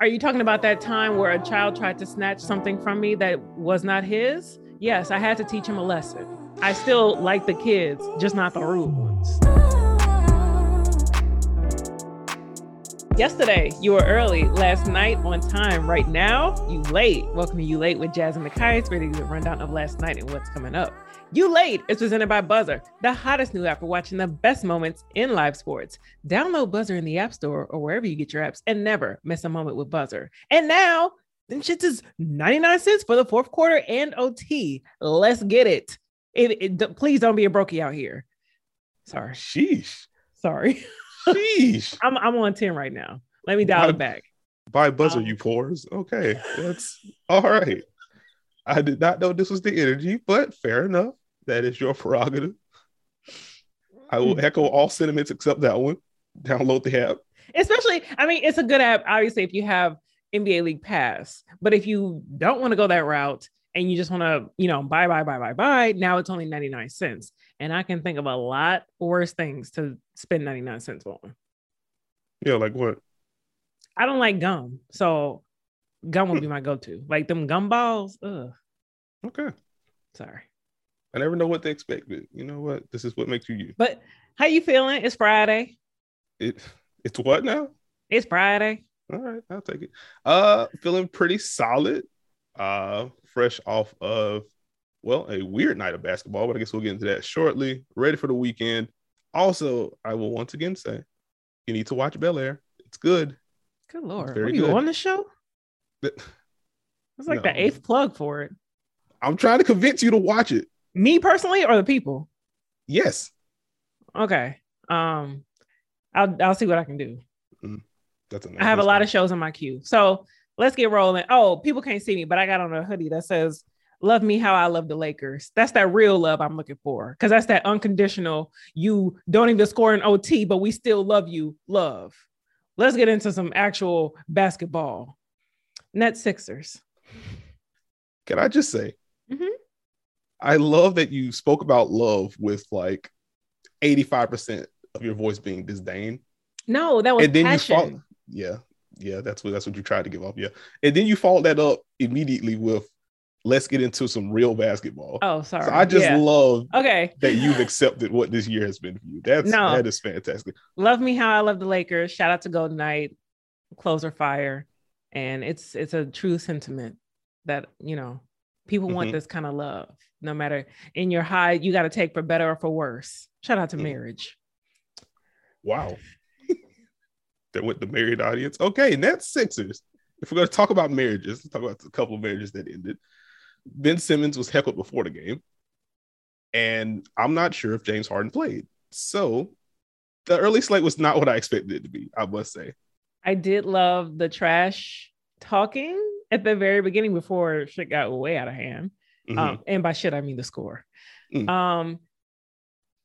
Are you talking about that time where a child tried to snatch something from me that was not his? Yes, I had to teach him a lesson. I still like the kids, just not the rude ones. Yesterday, you were early. Last night, on time. Right now, you late. Welcome to You Late with Jasmine McKay. ready to give a rundown of last night and what's coming up. You Late is presented by Buzzer, the hottest new app for watching the best moments in live sports. Download Buzzer in the App Store or wherever you get your apps and never miss a moment with Buzzer. And now, them shits is 99 cents for the fourth quarter and OT. Let's get it. It, it. Please don't be a brokey out here. Sorry. Sheesh. Sorry. Sheesh. I'm, I'm on 10 right now. Let me dial By- it back. By buzzer, Um, you pores. Okay, that's all right. I did not know this was the energy, but fair enough. That is your prerogative. I will Hmm. echo all sentiments except that one. Download the app. especially i mean it's a good app obviously if you have nba league pass but if you don't want to go that route and you just want to you know buy buy buy buy buy now it's only 99 cents and i can think of a lot worse things to spend 99 cents on Yeah, like what? i don't like gum so gum would be my go-to like them gum balls ugh Okay. sorry I never know what to expect, but you know what? This is what makes you you. but how you feeling it's friday It it's what now? it's friday All right, I'll take it. Uh feeling pretty solid. Uh fresh off of well, a weird night of basketball, but I guess we'll get into that shortly. Ready for the weekend. Also, I will once again say you need to watch Bel Air. It's good. good lord very What are you good. on the show it's like No. the eighth plug for it I'm trying to convince you to watch it. me personally or the people Yes. Okay. Um, I'll I'll see what I can do. That's a I have a lot of shows on my queue, so let's get rolling. Oh, people can't see me, but I got on a hoodie that says "Love me how I love the Lakers." That's that real love I'm looking for, because that's that unconditional. You don't even score an OT, but we still love you. Love. Let's get into some actual basketball. Net Sixers. Can I just say, Mhm. I love that you spoke about love with like 85% of your voice being disdain. No, that was and then passion. you follow, yeah, yeah, that's what that's what you tried to give off, yeah. And then you followed that up immediately with let's get into some real basketball. oh, sorry. so I just Yeah. love okay. that you've accepted what this year has been for you. That's No. that is fantastic. love me how I love the Lakers. Shout out to Golden Knight, closer fire, and it's it's a true sentiment that you know people want Mhm. this kind of love. No matter in your high, you got to take for better or for worse. Shout out to Mhm. marriage. Wow. that went the married audience. Okay, Nets Sixers. If we're going to talk about marriages, let's talk about a couple of marriages that ended. Ben Simmons was heckled before the game, and I'm not sure if James Harden played. So the early slate was not what I expected it to be, I must say. I did love the trash talking at the very beginning before shit got way out of hand. Mhm. Um, and by shit, I mean the score. Mm. Um,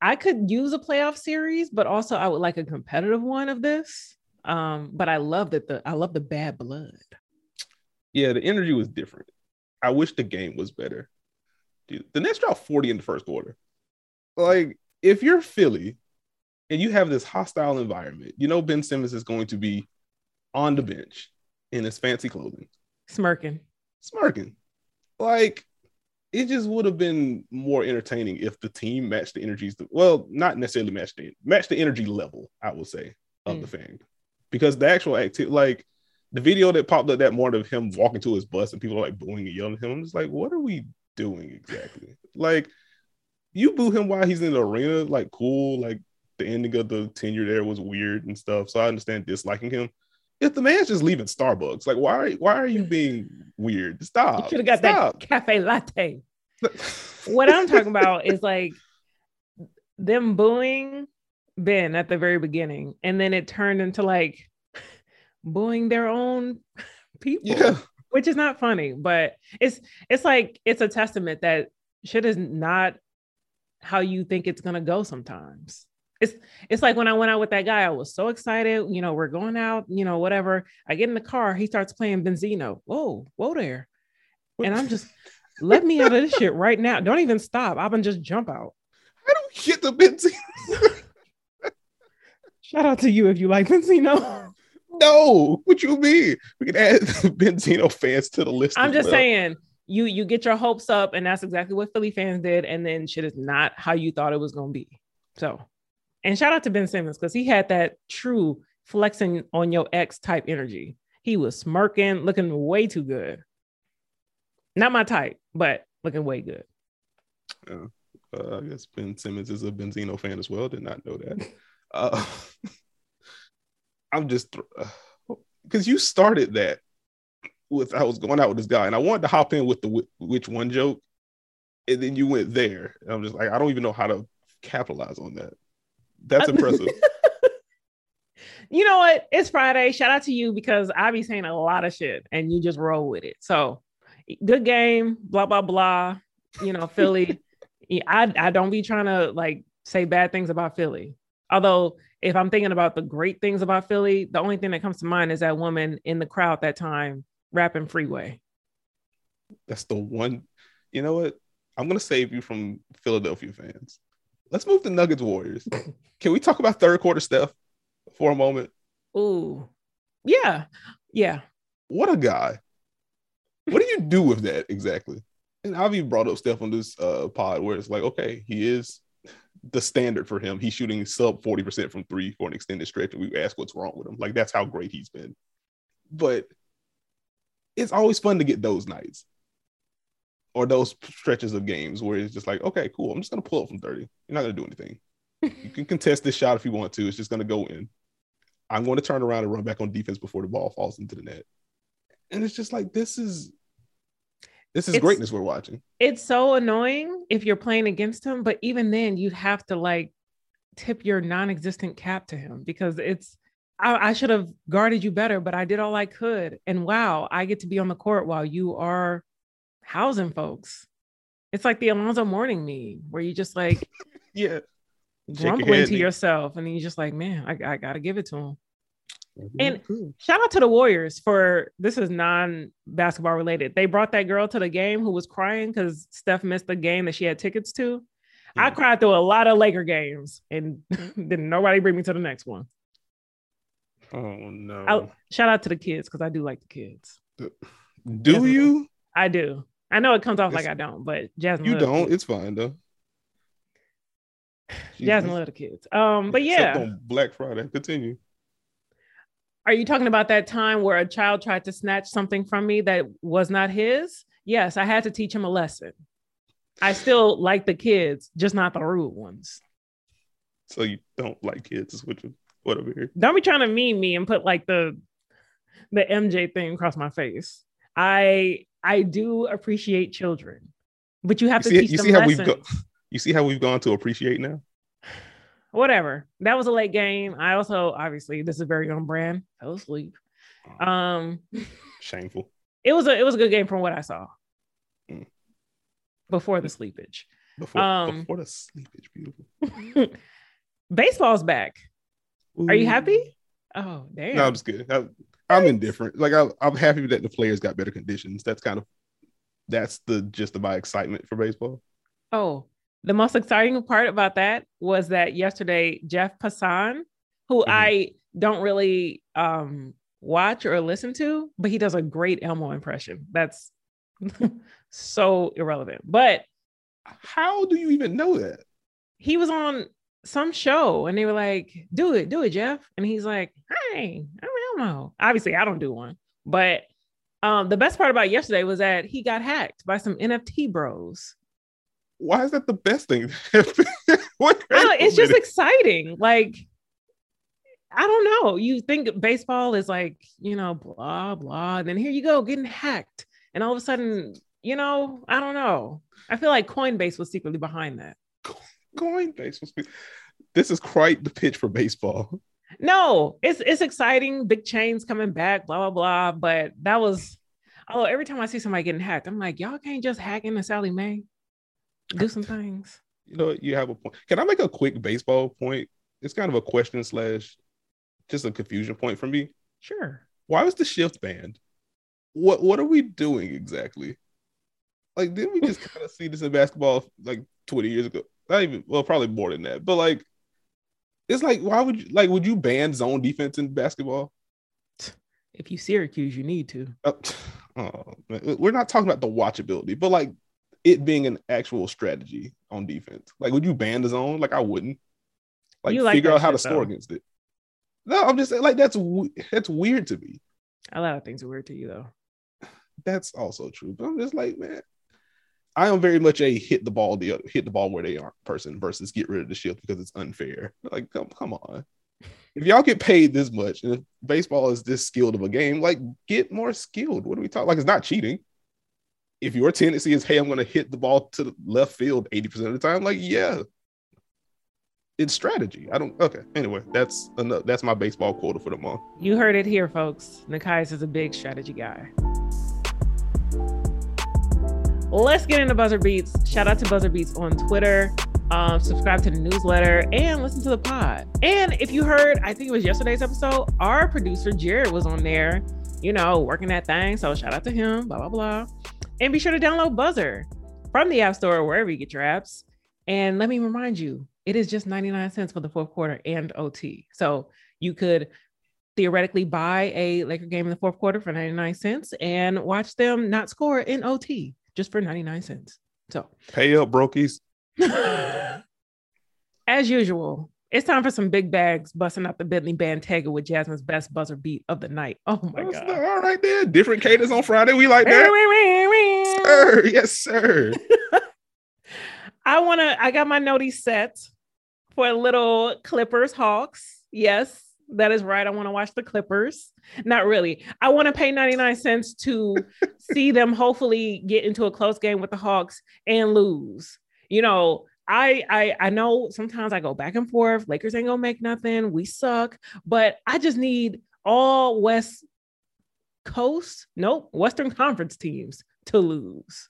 I could use a playoff series, but also I would like a competitive one of this. Um, but I love that the I love the bad blood. yeah, the energy was different. I wish the game was better. Dude, the Nets dropped 40 in the first quarter. Like, if you're Philly and you have this hostile environment, you know Ben Simmons is going to be on the bench in his fancy clothing, Smirking. smirking. Like, it just would have been more entertaining if the team matched the energies. Well, not necessarily matched the match the energy level, I will say, of Mm. the fan. Because the actual activity, like the video that popped up that morning of him walking to his bus and people are like booing and yelling at him, I'm just like, what are we doing exactly? like, you boo him while he's in the arena, like cool, like the ending of the tenure there was weird and stuff. So I understand disliking him. If the man's just leaving Starbucks, like why why are you being weird? Stop. You should have got Stop. that cafe latte. What I'm talking about is like them booing Ben at the very beginning, and then it turned into like booing their own people. Yeah. which is not funny, but it's it's like it's a testament that shit is not how you think it's gonna go sometimes. It's it's like when I went out with that guy, I was so excited. You know, we're going out, you know, whatever. I get in the car, he starts playing Benzino. Whoa, whoa there. And I'm just let me out of this shit right now. Don't even stop. I'm gonna just jump out. I don't get the benzene. Shout out to you if you like Benzino. No, what you mean? We can add Benzino fans to the list. I'm just well. saying you you get your hopes up, and that's exactly what Philly fans did, and then shit is not how you thought it was gonna be. So, and shout out to Ben Simmons because he had that true flexing on your ex type energy. He was smirking, looking way too good. Not my type, but looking way good. Uh, I guess Ben Simmons is a Benzino fan as well. Did not know that. Uh, I'm just because you started that with I was going out with this guy, and I wanted to hop in with the which one joke, and then you went there. And I'm just like, I don't even know how to capitalize on that. That's impressive. you know what? It's Friday. Shout out to you because I be saying a lot of shit and you just roll with it. So good game, blah, blah, blah. You know, Philly. I, I don't be trying to like say bad things about Philly. Although if I'm thinking about the great things about Philly, the only thing that comes to mind is that woman in the crowd that time rapping freeway. That's the one. You know what? I'm gonna save you from Philadelphia fans. Let's move to Nuggets Warriors. Can we talk about third quarter stuff for a moment? Ooh. Yeah. Yeah. What a guy. What do you do with that exactly? And have Avi brought up stuff on this uh, pod where it's like, okay, he is the standard for him. He's shooting sub 40% from three for an extended stretch. And we ask what's wrong with him. Like, that's how great he's been. But it's always fun to get those nights or those stretches of games where it's just like, okay, cool. I'm just going to pull up from 30. You're not going to do anything. you can contest this shot if you want to. It's just going to go in. I'm going to turn around and run back on defense before the ball falls into the net. And it's just like, this is. This is It's- greatness we're watching. It's so annoying if you're playing against him, but even then, you'd have to like tip your non-existent cap to him because it's. I, I should have guarded you better, but I did all I could. And wow, I get to be on the court while you are housing folks. It's like the Alonzo Mourning meme where you just like Yeah. grumbling to yourself, and then you're just like, man, I, I gotta give it to him. And- Shout out to the Warriors for this is non basketball related. They brought that girl to the game who was crying because Steph missed the game that she had tickets to. I Mhm. cried through a lot of Laker games and didn't nobody bring me to the next one. oh no. I, shout out to the kids because I do like the kids. do you? I do. I know it comes off like I don't, but Jasmine, You don't. It's fine though. Jasmine Jesus. love the kids. Um, but Except yeah, on Black Friday. Continue. Are you talking about that time where a child tried to snatch something from me that was not his? Yes, I had to teach him a lesson. I still like the kids, just not the rude ones. So you don't like kids, is what you what over here. Don't be trying to mean me and put like the the MJ thing across my face. I I do appreciate children, but you have You to see, teach you them see how lessons. we've go, you see how we've gone to appreciate now? Whatever. That was a late game. I also obviously this is very on brand. Fell asleep. Um, Shameful. it was a it was a good game from what I saw Mm. before the sleepage. Before Um, before the sleepage, beautiful. Baseball's back. Are you happy? Oh, damn. No, I'm just kidding. I, I'm indifferent. Like I, I'm happy that the players got better conditions. That's kind of that's the gist of my excitement for baseball. Oh, the most exciting part about that was that yesterday Jeff Passan, who Mhm. I don't really um watch or listen to, but he does a great Elmo impression. That's so irrelevant. But How do you even know that? he was on some show and they were like, do it, do it, Jeff. And he's like, hey, I'm Elmo. Obviously, I don't do one. But um, the best part about yesterday was that he got hacked by some NFT bros. Why is that the best thing? what it's just exciting. Like, I don't know. You think baseball is like, you know, blah, blah. And then here you go getting hacked. And all of a sudden, you know, I don't know. I feel like Coinbase was secretly behind that. Coinbase was. This is quite the pitch for baseball. No, it's it's exciting. Big chains coming back, blah, blah, blah. But that was, oh, every time I see somebody getting hacked, I'm like, y'all can't just hack into Sallie Mae. Do some things. You know, you have a point. Can I make a quick baseball point? It's kind of a question slash just a confusion point for me. Sure. Why was the shift banned? What what are we doing exactly? Like, didn't we just kind of see this in basketball like 20 years ago? Not even well, probably more than that. But like, it's like, why would you like would you ban zone defense in basketball? If you Syracuse, you need to. Uh, oh, we're not talking about the watchability, but like it being an actual strategy on defense. Like, would you ban the zone? Like, I wouldn't. Like, like figure out how to score against it. No, I'm just saying, like that's that's weird to me. A lot of things are weird to you, though. That's also true, but I'm just like, man, I am very much a hit the ball the hit the ball where they aren't person versus get rid of the shield because it's unfair. Like, come come on. If y'all get paid this much and if baseball is this skilled of a game, like get more skilled. What are we talking? Like, it's not cheating if your tendency is, hey, I'm going to hit the ball to the left field 80% of the time, like, yeah, it's strategy. I don't, okay. Anyway, that's enough. That's my baseball quota for the month. You heard it here, folks. Nekias is a big strategy guy. Let's get into Buzzer Beats. Shout out to Buzzer Beats on Twitter. Um, subscribe to the newsletter and listen to the pod. And if you heard, I think it was yesterday's episode, our producer Jared was on there, you know, working that thing. So shout out to him, blah, blah, blah. And be sure to download Buzzer from the App Store or wherever you get your apps. And let me remind you, it is just 99 cents for the fourth quarter and OT. So you could theoretically buy a Laker game in the fourth quarter for 99 cents and watch them not score in OT just for 99 cents. So pay up, brokies. As usual, it's time for some big bags busting up the Bentley Bentayga with Jasmine's best buzzer beat of the night. Oh my That's god! all right, there. Different cadence on Friday. We like that. Sir, yes, sir. I wanna. I got my noties set for a little Clippers Hawks. Yes, that is right. I want to watch the Clippers. Not really. I want to pay 99 cents to see them hopefully get into a close game with the Hawks and lose. You know, I, I I know sometimes I go back and forth. Lakers ain't gonna make nothing. We suck, but I just need all West Coast, nope, Western Conference teams to lose.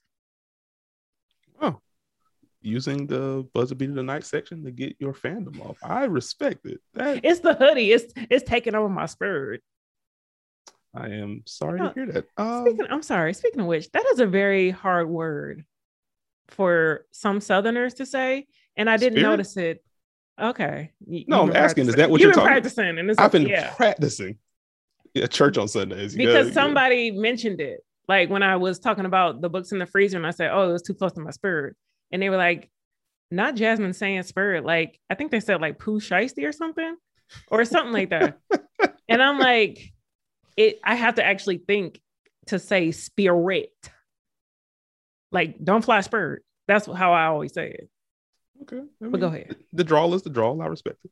Oh, using the buzzer beat of the night section to get your fandom off. I respect it. That... It's the hoodie. It's it's taking over my spirit. I am sorry to hear that. Um, speaking, I'm sorry. Speaking of which, that is a very hard word for some Southerners to say, and I didn't Spirit? notice it. Okay. You, no, I'm asking, is that what you're talking? practicing? And it's I've been yeah. practicing. Yeah, church on Sundays. Because somebody mentioned it, like when I was talking about the books in the freezer, and I said, "Oh, it was too close to my spirit," and they were like, "Not Jasmine saying spirit." Like I think they said like Pooh Shiesty or something, or something like that. and I'm like, it. I have to actually think to say spirit. Like, don't fly spirit. That's how I always say it. Okay. I mean, but go ahead. The draw is the draw. I respect it.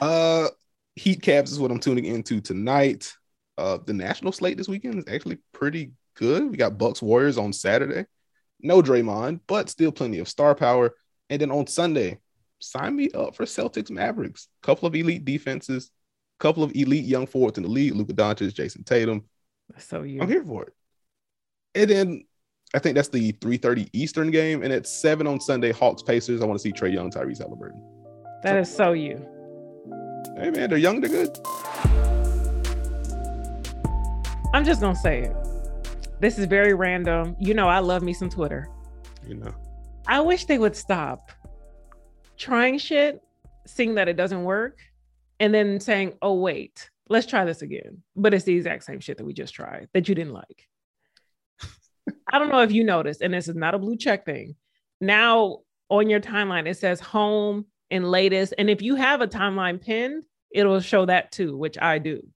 Uh Heat caps is what I'm tuning into tonight. Uh the national slate this weekend is actually pretty good. We got Bucks Warriors on Saturday. No Draymond, but still plenty of star power. And then on Sunday, sign me up for Celtics Mavericks. Couple of elite defenses, couple of elite young forwards in the league, Luka Doncic, Jayson Tatum. So you I'm here for it. And then I think that's the 3:30 Eastern game, and it's seven on Sunday. Hawks Pacers. I want to see Trae Young, Tyrese Halliburton. That so, is so you. Hey man, they're young, they're good. I'm just gonna say it. This is very random. You know, I love me some Twitter. You know. I wish they would stop trying shit, seeing that it doesn't work, and then saying, "Oh wait, let's try this again." But it's the exact same shit that we just tried that you didn't like. I don't know if you noticed, and this is not a blue check thing. Now on your timeline, it says home and latest. And if you have a timeline pinned, it'll show that too, which I do.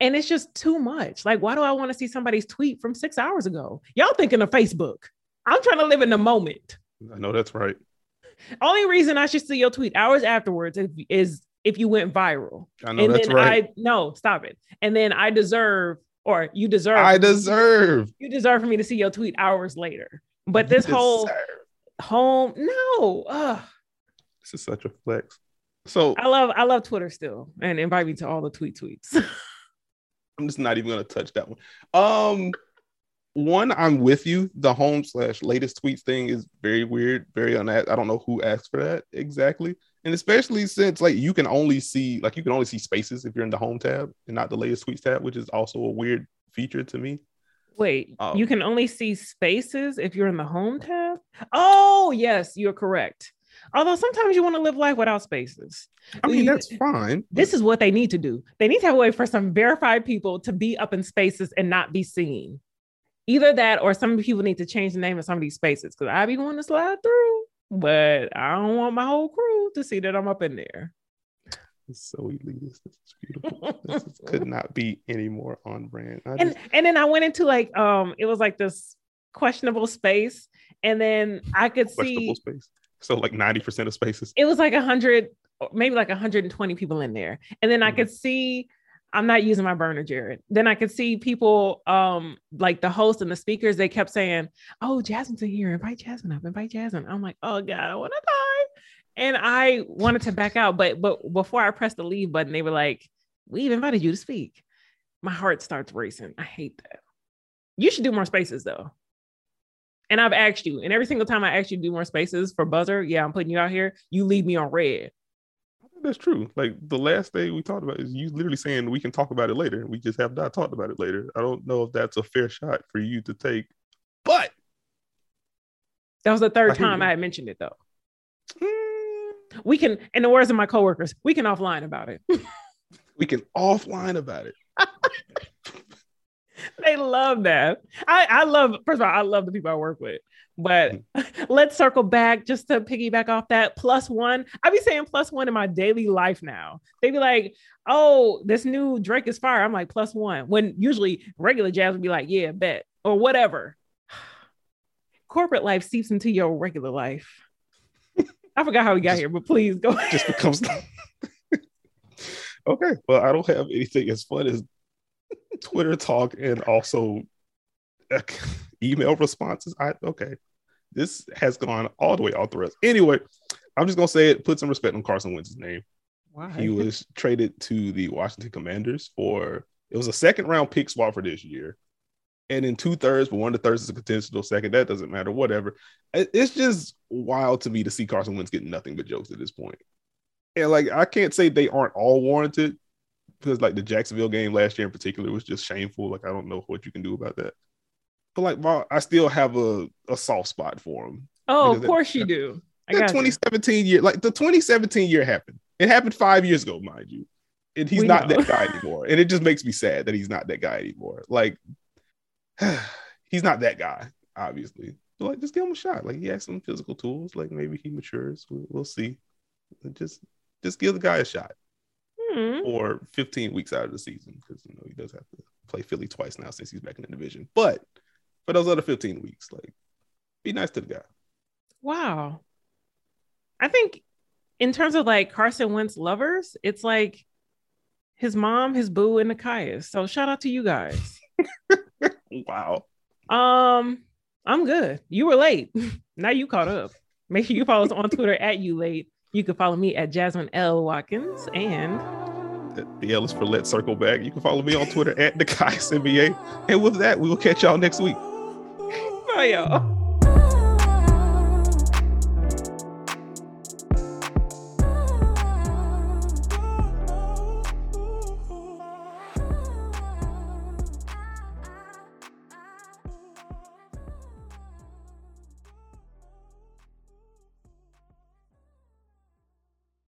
And it's just too much. Like, why do I want to see somebody's tweet from six hours ago? Y'all thinking of Facebook. I'm trying to live in the moment. I know that's right. Only reason I should see your tweet hours afterwards is, is if you went viral. I know and that's then right. I no, stop it. And then I deserve or you deserve. I deserve. You deserve for me to see your tweet hours later. But this whole home, no. Ugh. This is such a flex. So I love I love Twitter still, and invite me to all the tweet tweets. I'm just not even gonna touch that one. Um, one, I'm with you. The home slash latest tweets thing is very weird, very unasked. I don't know who asked for that exactly and especially since like you can only see like you can only see spaces if you're in the home tab and not the latest tweets tab, which is also a weird feature to me. Wait, um, you can only see spaces if you're in the home tab? Oh, yes, you're correct. Although sometimes you want to live life without spaces. I mean, that's fine. This is what they need to do. They need to have a way for some verified people to be up in spaces and not be seen. Either that or some people need to change the name of some of these spaces because I be going to slide through, but I don't want my whole crew to see that I'm up in there. It's so elitist. This is beautiful. this is, could not be any more on brand. I and just- and then I went into like um it was like this questionable space and then I could see space. So like 90% of spaces. it was like a hundred, maybe like 120 people in there. And then I Mhm. could see, I'm not using my burner, Jared. Then I could see people, um, like the host and the speakers, they kept saying, Oh, Jasmine's in here, invite Jasmine up, invite Jasmine. I'm like, oh God, I want to die. And I wanted to back out, but but before I pressed the leave button, they were like, We've invited you to speak. My heart starts racing. I hate that. You should do more spaces though. And I've asked you, and every single time I ask you to do more spaces for buzzer, yeah, I'm putting you out here. You leave me on red. I think that's true. Like the last day we talked about is you literally saying we can talk about it later. We just have not talked about it later. I don't know if that's a fair shot for you to take, but That was the third I time. I had mentioned it though. mm, We can, in the words of my coworkers, we can offline about it. we can offline about it. they love that. I, I love, first of all, I love the people I work with. But mm-hmm. let's circle back just to piggyback off that plus one. I be saying plus one in my daily life now. They be like, oh, this new Drake is fire. I'm like, plus one. When usually regular jazz would be like, yeah, bet, or whatever. Corporate life seeps into your regular life. I forgot how we got Just- here, but please go ahead. just becomes okay well i don't have anything as fun as twitter talk and also uh, email responses i okay this has gone all the way off the rails anyway i'm just gonna say it put some respect on carson wentz's name Why? he was traded to the washington commanders for it was a second round pick swap for this year and in two thirds, but one of the thirds is a potential second. That doesn't matter. Whatever. It's just wild to me to see Carson Wentz getting nothing but jokes at this point. And like, I can't say they aren't all warranted because like the Jacksonville game last year in particular was just shameful. Like, I don't know what you can do about that. But like, Mar- I still have a, a soft spot for him. oh, of that- course you do. I The got you. 2017 year, like the 2017 year happened. It happened five years ago, mind you. And he's We not know. that guy anymore. And it just makes me sad that he's not that guy anymore. Like, he's not that guy, obviously. So, like, just give him a shot. Like, he has some physical tools. Like, maybe he matures. We'll, we'll see. Just, just give the guy a shot Hmm. for 15 weeks out of the season because you know he does have to play Philly twice now since he's back in the division. But for those other 15 weeks, like, be nice to the guy. Wow. I think in terms of like Carson Wentz lovers, it's like his mom, his boo, and Nekias. So shout out to you guys. Wow. Um, I'm good. You were late. now you caught up. Make sure you follow us on Twitter at you late. You can follow me at Jasmine L. Watkins and The L is for Let's Circle Back. You can follow me on Twitter at the NBA. And with that, we will catch y'all next week. bye y'all.